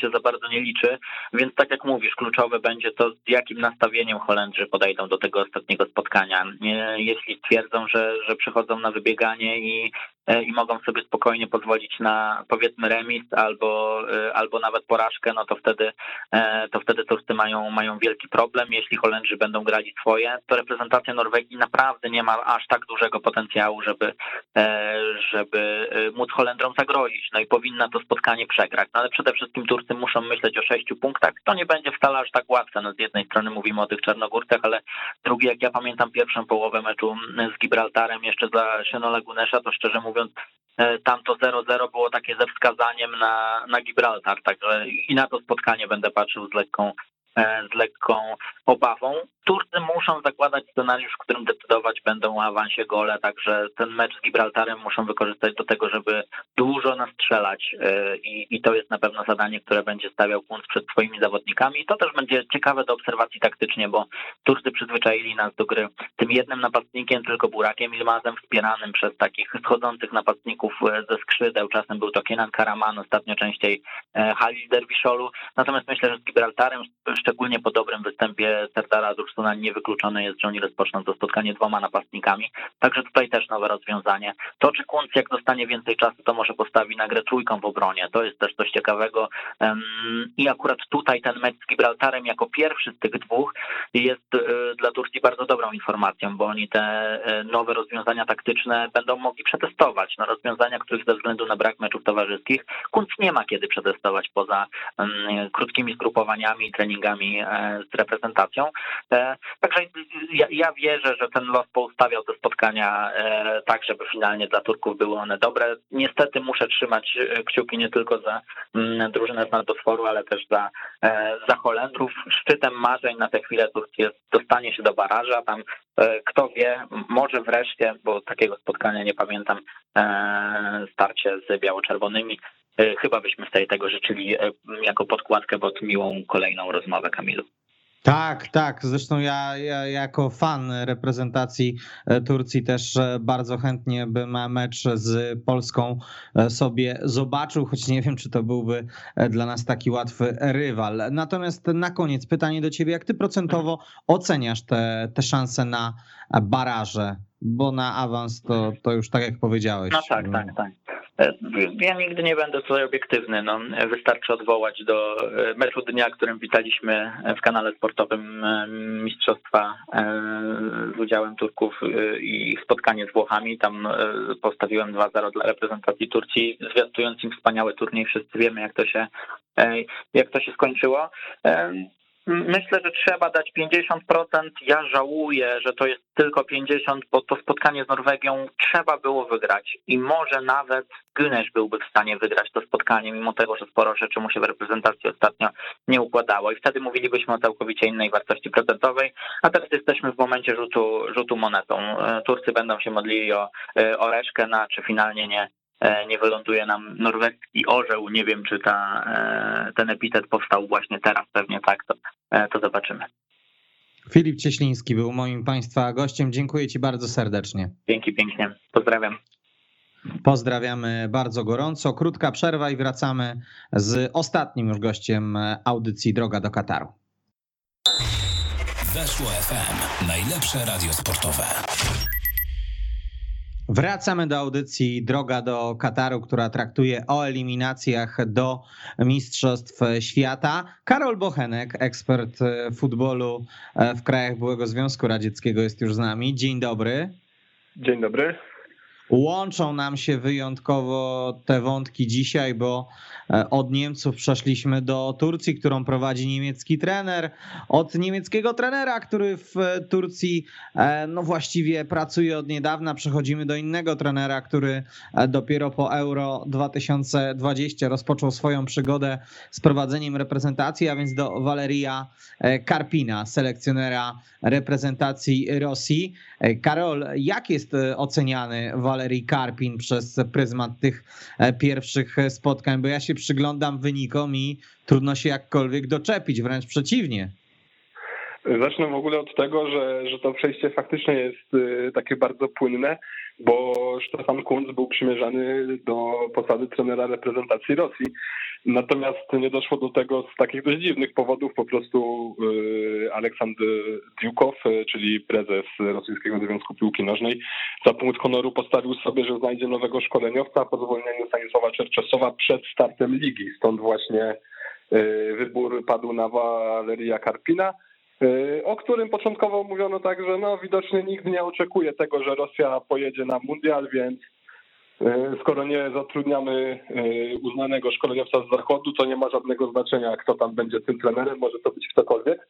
się za bardzo nie liczy. Więc tak jak mówisz, kluczowe będzie to, z jakim nastawieniem Holendrzy podejdą do tego ostatniego spotkania. Jeśli twierdzą, że, że przychodzą na wybieganie i i mogą sobie spokojnie pozwolić na powiedzmy remis albo, e, albo nawet porażkę, no to wtedy, e, to wtedy Turcy mają, mają wielki problem. Jeśli Holendrzy będą grali swoje, to reprezentacja Norwegii naprawdę nie ma aż tak dużego potencjału, żeby, żeby móc Holendrom zagrozić. No i powinna to spotkanie przegrać. No ale przede wszystkim Turcy muszą myśleć o sześciu punktach. To nie będzie wcale aż tak łatwe. No z jednej strony mówimy o tych czarnogórcach, ale drugi, jak ja pamiętam pierwszą połowę meczu z Gibraltarem jeszcze dla Sienola Gunesza, to szczerze mówiąc mówiąc, e, tamto 0-0 było takie ze wskazaniem na, na Gibraltar, także i na to spotkanie będę patrzył z lekką, e, z lekką obawą. Turcy muszą zakładać scenariusz, w którym decydować będą o awansie gole, także ten mecz z Gibraltarem muszą wykorzystać do tego, żeby dużo nastrzelać e, i, i to jest na pewno zadanie, które będzie stawiał Kunc przed swoimi zawodnikami. To też będzie ciekawe do obserwacji taktycznie, bo Turcy przyzwyczaili nas do gry tym jednym napastnikiem, tylko Burakiem Ilmazem, wspieranym przez takich schodzących napastników e, ze skrzydeł. Czasem był to Kenan Karaman, ostatnio częściej e, Halil Derwiszolu. Natomiast myślę, że z Gibraltarem, szczególnie po dobrym występie Serdara Durstuna, niewykluczone jest, że oni rozpoczną to spotkanie dwoma napastnikami. Także tutaj też nowe rozwiązanie. To, czy Kunc jak dostanie więcej czasu, to może postawi na grę trójką w obronie. To jest też coś ciekawego. I akurat tutaj ten mecz z Gibraltarem jako pierwszy z tych dwóch jest e, dla Turcji bardzo dobrą informacją, bo oni te e, nowe rozwiązania taktyczne będą mogli przetestować. No, rozwiązania, których ze względu na brak meczów towarzyskich Kunc nie ma kiedy przetestować poza krótkimi zgrupowaniami i treningami e, z reprezentacją. Także ja, ja wierzę, że ten los poustawiał te spotkania tak, żeby finalnie dla Turków były one dobre. Niestety muszę trzymać kciuki nie tylko za drużynę z Nordosforu, ale też za, za Holendrów. Szczytem marzeń na tę chwilę jest dostanie się do baraża. Tam e, kto wie, może wreszcie, bo takiego spotkania nie pamiętam, e, starcie z biało-czerwonymi. E, chyba byśmy sobie tego życzyli jako podkładkę pod miłą kolejną rozmowę, Kamilu. Tak, tak. Zresztą ja, ja, jako fan reprezentacji e, Turcji też e, bardzo chętnie bym mecz z Polską e, sobie zobaczył, choć nie wiem, czy to byłby dla nas taki łatwy rywal. Natomiast na koniec pytanie do ciebie, jak ty procentowo oceniasz te, te szanse na baraże? Bo na awans to, to już tak jak powiedziałeś. No tak, tak, tak. Ja nigdy nie będę tutaj obiektywny. No, wystarczy odwołać do e, meczu dnia, którym witaliśmy w kanale sportowym e, Mistrzostwa e, z udziałem Turków i spotkanie z Włochami. Tam postawiłem 2-0 dla reprezentacji Turcji, zwiastując im wspaniały turniej. Wszyscy wiemy, jak to się, jak to się skończyło. Myślę, że trzeba dać 50%. Ja żałuję, że to jest tylko 50%, bo to spotkanie z Norwegią trzeba było wygrać i może nawet Günesz byłby w stanie wygrać to spotkanie, mimo tego, że sporo rzeczy mu się w reprezentacji ostatnio nie układało i wtedy mówilibyśmy o całkowicie innej wartości procentowej, a teraz jesteśmy w momencie rzutu, rzutu monetą. Turcy będą się modlili o, o reszkę, na czy finalnie nie, E, nie wyląduje nam norweski orzeł. Nie wiem, czy ta, e, ten epitet powstał właśnie teraz, pewnie tak, to, e, to zobaczymy. Filip Cieśliński był moim Państwa gościem. Dziękuję Ci bardzo serdecznie. Dzięki pięknie. Pozdrawiam. Pozdrawiamy bardzo gorąco. Krótka przerwa i wracamy z ostatnim już gościem audycji Droga do Kataru. Weszło FM. Najlepsze radio sportowe. Wracamy do audycji Droga do Kataru, która traktuje o eliminacjach do Mistrzostw Świata. Karol Bochenek, ekspert futbolu w krajach byłego Związku Radzieckiego, jest już z nami. Dzień dobry. Dzień dobry. Łączą nam się wyjątkowo te wątki dzisiaj, bo e, od Niemców przeszliśmy do Turcji, którą prowadzi niemiecki trener. Od niemieckiego trenera, który w Turcji e, no właściwie pracuje od niedawna, przechodzimy do innego trenera, który e, dopiero po Euro 2020 rozpoczął swoją przygodę z prowadzeniem reprezentacji, a więc do Valeria Karpina, selekcjonera reprezentacji Rosji. Karol, jak jest oceniany Valerii Walerii Karpin przez pryzmat tych e, pierwszych spotkań, bo ja się przyglądam wynikom i trudno się jakkolwiek doczepić, wręcz przeciwnie. Zacznę w ogóle od tego, że, że to przejście faktycznie jest y, takie bardzo płynne, bo Stefan Kunz był przymierzany do posady trenera reprezentacji Rosji. Natomiast nie doszło do tego z takich dość dziwnych powodów. Po prostu y, Aleksandr Diukow, y, czyli prezes Rosyjskiego Związku Piłki Nożnej, za punkt honoru postawił sobie, że znajdzie nowego szkoleniowca po zwolnieniu Stanisława Czerczesowa przed startem ligi. Stąd właśnie wybór padł na Waleria Karpina. Y, o którym początkowo mówiono tak, że no widocznie nikt nie oczekuje tego, że Rosja pojedzie na mundial, więc y, skoro nie zatrudniamy y, uznanego szkoleniowca z zachodu, to nie ma żadnego znaczenia, kto tam będzie tym trenerem, może to być ktokolwiek.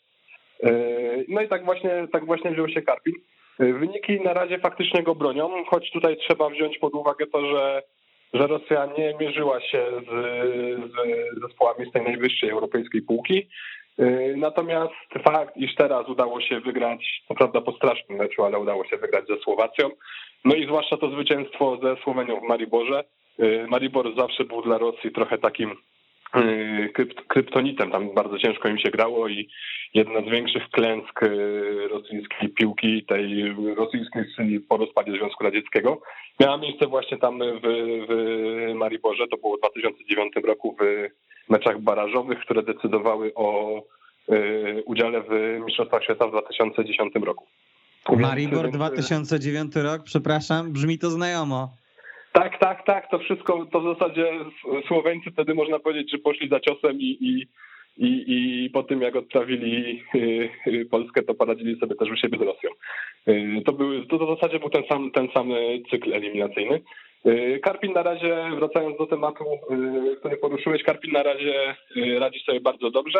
No i tak właśnie, tak właśnie wziął się Karpin. Wyniki na razie faktycznie go bronią, choć tutaj trzeba wziąć pod uwagę to, że, że Rosja nie mierzyła się z, z zespołami z tej najwyższej europejskiej półki. Y, natomiast fakt, iż teraz udało się wygrać, co prawda po strasznym meczu, ale udało się wygrać ze Słowacją. No i zwłaszcza to zwycięstwo ze Słowenią w Mariborze. Y, Maribor zawsze był dla Rosji trochę takim y, kryptonitem, tam bardzo ciężko im się grało i jedna z większych klęsk rosyjskiej piłki, tej rosyjskiej czyli po rozpadzie Związku Radzieckiego, miała miejsce właśnie tam w, w Mariborze, to było w 2009 roku w meczach barażowych, które decydowały o y, udziale w Mistrzostwach Świata w 2010 roku. Maribor 2009 rok, przepraszam, brzmi to znajomo. Tak, tak, tak, to wszystko, to w zasadzie Słoweńcy wtedy można powiedzieć, że poszli za ciosem i, i, i, i po tym jak odprawili y, Polskę, to poradzili sobie też u siebie z Rosją. To, był, to w zasadzie był ten sam, ten sam cykl eliminacyjny. Y, Karpin na razie, wracając do tematu, y, który poruszyłeś, Karpin na razie y, radzi sobie bardzo dobrze.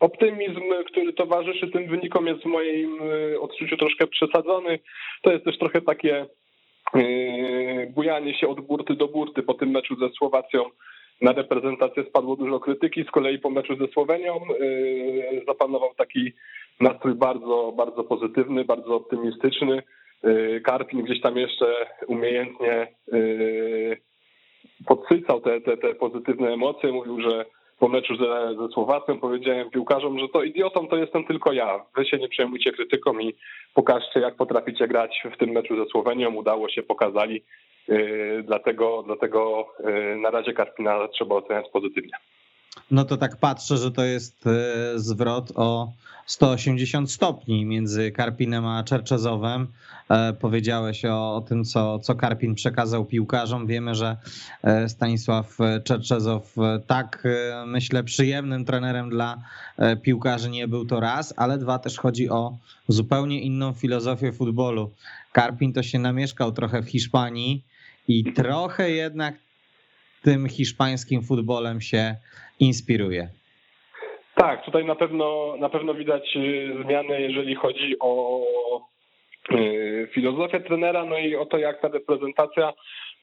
Optymizm, który towarzyszy tym wynikom jest w moim odczuciu troszkę przesadzony. To jest też trochę takie bujanie się od burty do burty po tym meczu ze Słowacją. Na reprezentację spadło dużo krytyki, z kolei po meczu ze Słowenią zapanował taki nastrój bardzo, bardzo pozytywny, bardzo optymistyczny. Y, Karpin gdzieś tam jeszcze umiejętnie y, podsycał te, te, te pozytywne emocje, mówił, że po meczu ze, ze Słowacją powiedziałem piłkarzom, że to idiotą to jestem tylko ja. Wy się nie przejmujcie krytyką i pokażcie, jak potraficie grać w tym meczu ze Słowenią. Udało się, pokazali. Yy, dlatego, dlatego na razie Karpina trzeba oceniać pozytywnie. No to tak patrzę, że to jest zwrot o 180 stopni między Karpinem a Czerczezowem. E, powiedziałeś o, o tym, co, co Karpin przekazał piłkarzom. Wiemy, że e, Stanisław Czerczezow tak, e, myślę, przyjemnym trenerem dla piłkarzy nie był to raz, ale dwa też chodzi o zupełnie inną filozofię futbolu. Karpin to się namieszkał trochę w Hiszpanii i trochę jednak tym hiszpańskim futbolem się inspiruje. Tak, tutaj na pewno na pewno widać y, zmiany, jeżeli chodzi o y, filozofię trenera, no i o to, jak ta reprezentacja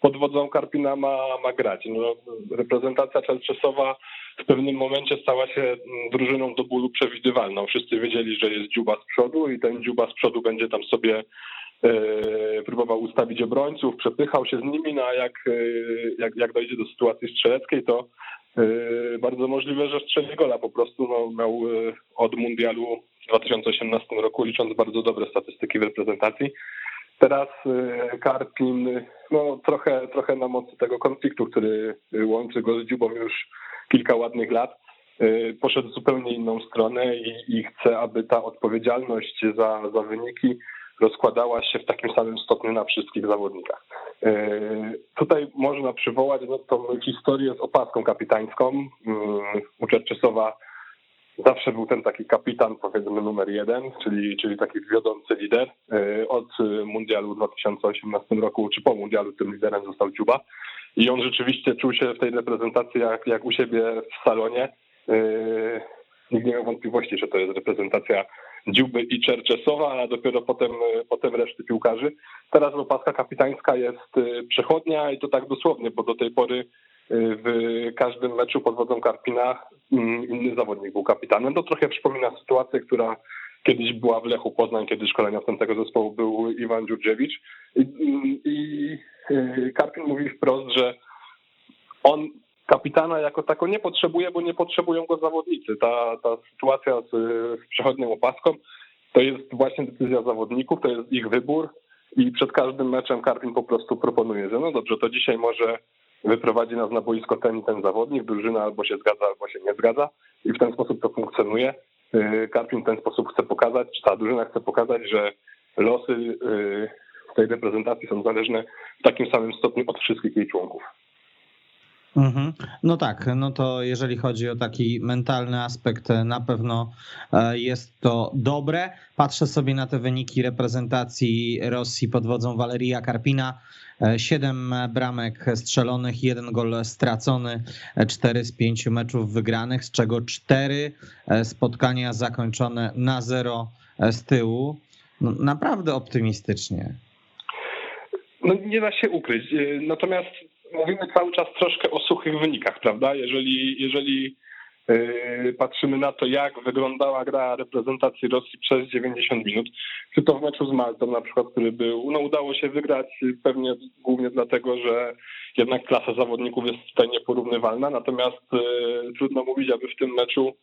pod wodzą Karpina ma, ma grać. No, reprezentacja Czerczesowa w pewnym momencie stała się mm, drużyną do bólu przewidywalną. Wszyscy wiedzieli, że jest dziuba z przodu i ten dziuba z przodu będzie tam sobie e, próbował ustawić obrońców, przepychał się z nimi, no a jak, jak, jak dojdzie do sytuacji strzeleckiej, to bardzo możliwe, że strzeli gola po prostu. No, miał yy, od mundialu w 2018 roku, licząc bardzo dobre statystyki w reprezentacji. Teraz yy, Karpin, no trochę, trochę na mocy tego konfliktu, który łączy go z Dziubą już kilka ładnych lat, poszedł zupełnie inną stronę i, i chce, aby ta odpowiedzialność za, za wyniki rozkładała się w takim samym stopniu na wszystkich zawodnikach. E, tutaj można przywołać no, tą historię z opaską kapitańską. Mm, u zawsze był ten taki kapitan, powiedzmy numer jeden, czyli, czyli taki wiodący lider. Od mundialu w 2018 roku, czy po mundialu tym liderem został Dziuba. I on rzeczywiście czuł się w tej reprezentacji jak, jak u siebie w salonie. Nikt nie miał wątpliwości, że to jest reprezentacja Dziuby i Czerczesowa, a dopiero potem, potem reszty piłkarzy. Teraz opaska kapitańska jest y, przechodnia i to tak dosłownie, bo do tej pory y, w każdym meczu pod wodą Karpina mm, inny zawodnik był kapitanem. To trochę przypomina sytuację, która kiedyś była w Lechu Poznań, kiedy szkoleniowcem tego zespołu był Iwan Dziurdziewicz. I, i y, Karpin mówi wprost, że on kapitana jako tako nie potrzebuje, bo nie potrzebują go zawodnicy. Ta, ta sytuacja z, z przechodnią opaską to jest właśnie decyzja zawodników, to jest ich wybór i przed każdym meczem Karpin po prostu proponuje, że no dobrze, to dzisiaj może wyprowadzi nas na boisko ten i ten zawodnik, drużyna albo się zgadza, albo się nie zgadza i w ten sposób to funkcjonuje. Y, Karpin w ten sposób chce pokazać, czy ta drużyna chce pokazać, że losy y, tej reprezentacji są zależne w takim samym stopniu od wszystkich jej członków. Mhm. No tak, no to jeżeli chodzi o taki mentalny aspekt, na pewno e, jest to dobre. Patrzę sobie na te wyniki reprezentacji Rosji pod wodzą Waleria Karpina. E, siedem bramek strzelonych, jeden gol stracony, e, cztery z pięciu meczów wygranych, z czego cztery spotkania zakończone na zero z tyłu. No, naprawdę optymistycznie. No nie da się ukryć. Natomiast mówimy cały czas troszkę o suchych wynikach, prawda? Jeżeli, jeżeli yy, patrzymy na to, jak wyglądała gra reprezentacji Rosji przez 90 minut, czy to w meczu z Maltą na przykład, który był, no udało się wygrać pewnie głównie dlatego, że jednak klasa zawodników jest tutaj nieporównywalna, natomiast yy, trudno mówić, aby w tym meczu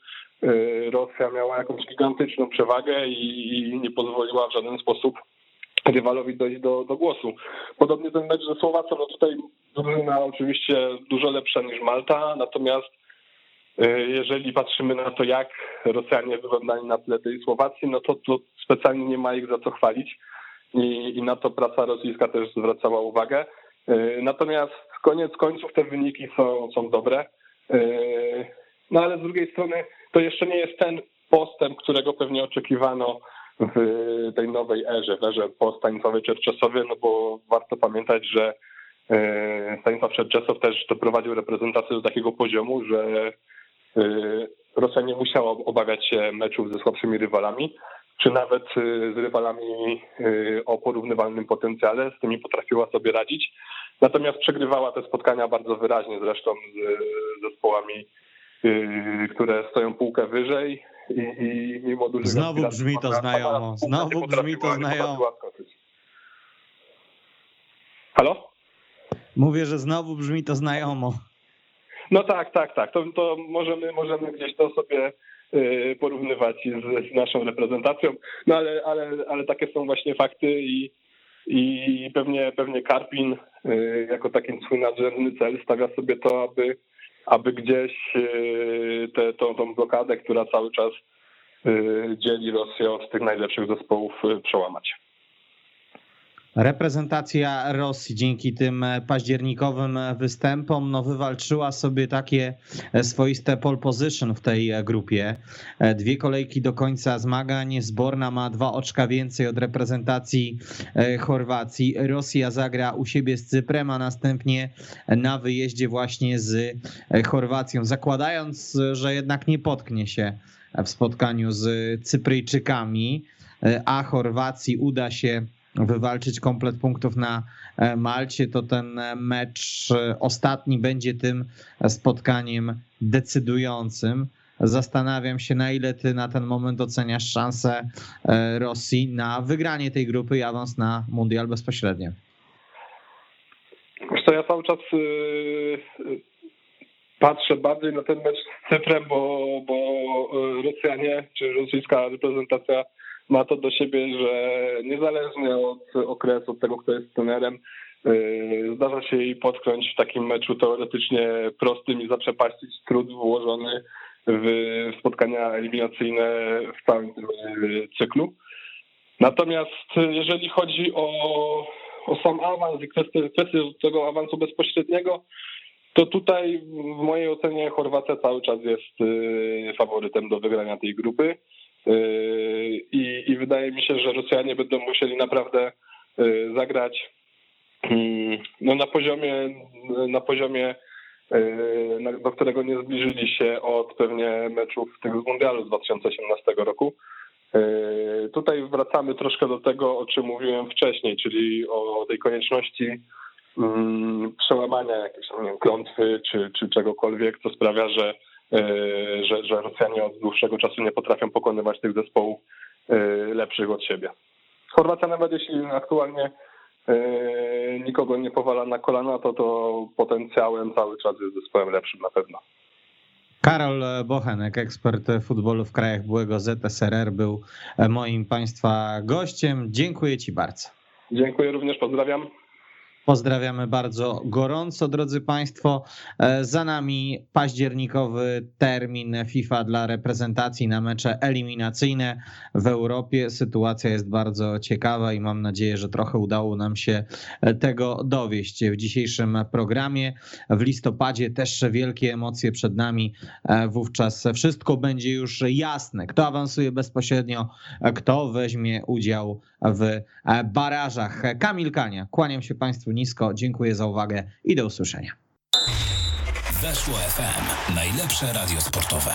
yy, Rosja miała jakąś gigantyczną przewagę i nie pozwoliła w żaden sposób rywalowi dojść do, do głosu. Podobnie ten mecz ze Słowacją, no tutaj drużyna oczywiście dużo lepsza niż Malta, natomiast y, jeżeli patrzymy na to, jak Rosjanie wyglądali na tle tej Słowacji, no to, to specjalnie nie ma ich za co chwalić i, i na to praca rosyjska też zwracała uwagę. Y, natomiast koniec końców te wyniki są, są dobre. Y, no ale z drugiej strony to jeszcze nie jest ten postęp, którego pewnie oczekiwano w tej nowej erze, w erze po Stanisławie Czerczesowie, no bo warto pamiętać, że e, Stanisław Czerczesow też doprowadził reprezentację do takiego poziomu, że e, Rosja nie musiała obawiać się meczów ze słabszymi rywalami, czy nawet e, z rywalami o porównywalnym potencjale, z tymi potrafiła sobie radzić. Natomiast przegrywała te spotkania bardzo wyraźnie zresztą z zespołami, które stoją półkę wyżej, i, i mimo dużego... Znowu brzmi to znajomo, znowu brzmi to znajomo. Halo? Mówię, że znowu brzmi to znajomo. No tak, tak, tak. To, to możemy, możemy gdzieś to sobie y, porównywać z, z, naszą reprezentacją, no ale, ale, ale takie są właśnie fakty i, i pewnie, pewnie Karpin y, jako taki swój nadrzędny cel stawia sobie to, aby aby gdzieś e, tę tą, tą blokadę, która cały czas e, dzieli Rosję od tych najlepszych zespołów, e, przełamać. Reprezentacja Rosji dzięki tym październikowym występom no, wywalczyła sobie takie swoiste pole position w tej grupie. Dwie kolejki do końca zmagań. Zborna ma dwa oczka więcej od reprezentacji Chorwacji. Rosja zagra u siebie z Cyprem, a następnie na wyjeździe właśnie z Chorwacją. Zakładając, że jednak nie potknie się w spotkaniu z Cypryjczykami, a Chorwacji uda się wywalczyć komplet punktów na e, Malcie, to ten mecz e, ostatni będzie tym spotkaniem decydującym. Zastanawiam się, na ile ty na ten moment oceniasz szansę e, Rosji na wygranie tej grupy i awans na mundial bezpośrednio. Wiesz co, ja cały czas patrzę bardziej na ten mecz z Cyprem, bo, bo Rosjanie, czy rosyjska reprezentacja ma to do siebie, że niezależnie od okresu, od tego, kto jest trenerem, yy, zdarza się jej potknąć w takim meczu teoretycznie prostym i zaprzepaścić trud włożony w spotkania eliminacyjne w całym tym yy, cyklu. Natomiast jeżeli chodzi o, o sam awans i kwestię, kwestię tego awansu bezpośredniego, to tutaj w mojej ocenie Chorwacja cały czas jest faworytem do wygrania tej grupy. Y, I, I wydaje mi się, że Rosjanie będą musieli naprawdę y, zagrać mm, no, na poziomie, na poziomie do którego nie zbliżyli się od pewnie meczów tych z Mundialu z 2018 roku. Tutaj wracamy troszkę do tego, o czym mówiłem wcześniej, czyli o tej konieczności Mm, przełamania jakiejś nie klątwy czy, czy czegokolwiek, co sprawia, że, że, że Rosjanie od dłuższego czasu nie potrafią pokonywać tych zespołów e, lepszych od siebie. Chorwacja nawet jeśli aktualnie e, nikogo nie powala na kolana, to to potencjałem cały czas jest zespołem lepszym na pewno. Karol Bochenek, ekspert futbolu w krajach byłego ZSRR, był moim Państwa gościem. Dziękuję Ci bardzo. Dziękuję również, pozdrawiam. Pozdrawiamy bardzo gorąco, drodzy Państwo. E, za nami październikowy termin FIFA dla reprezentacji na mecze eliminacyjne w Europie. Sytuacja jest bardzo ciekawa i mam nadzieję, że trochę udało nam się tego dowieść w dzisiejszym programie. W listopadzie też wielkie emocje przed nami. E, wówczas wszystko będzie już jasne. Kto awansuje bezpośrednio, kto weźmie udział w e, barażach. Kamil Kania, kłaniam się Państwu nisko, dziękuję za uwagę i do usłyszenia. Weszło FM, najlepsze radio sportowe.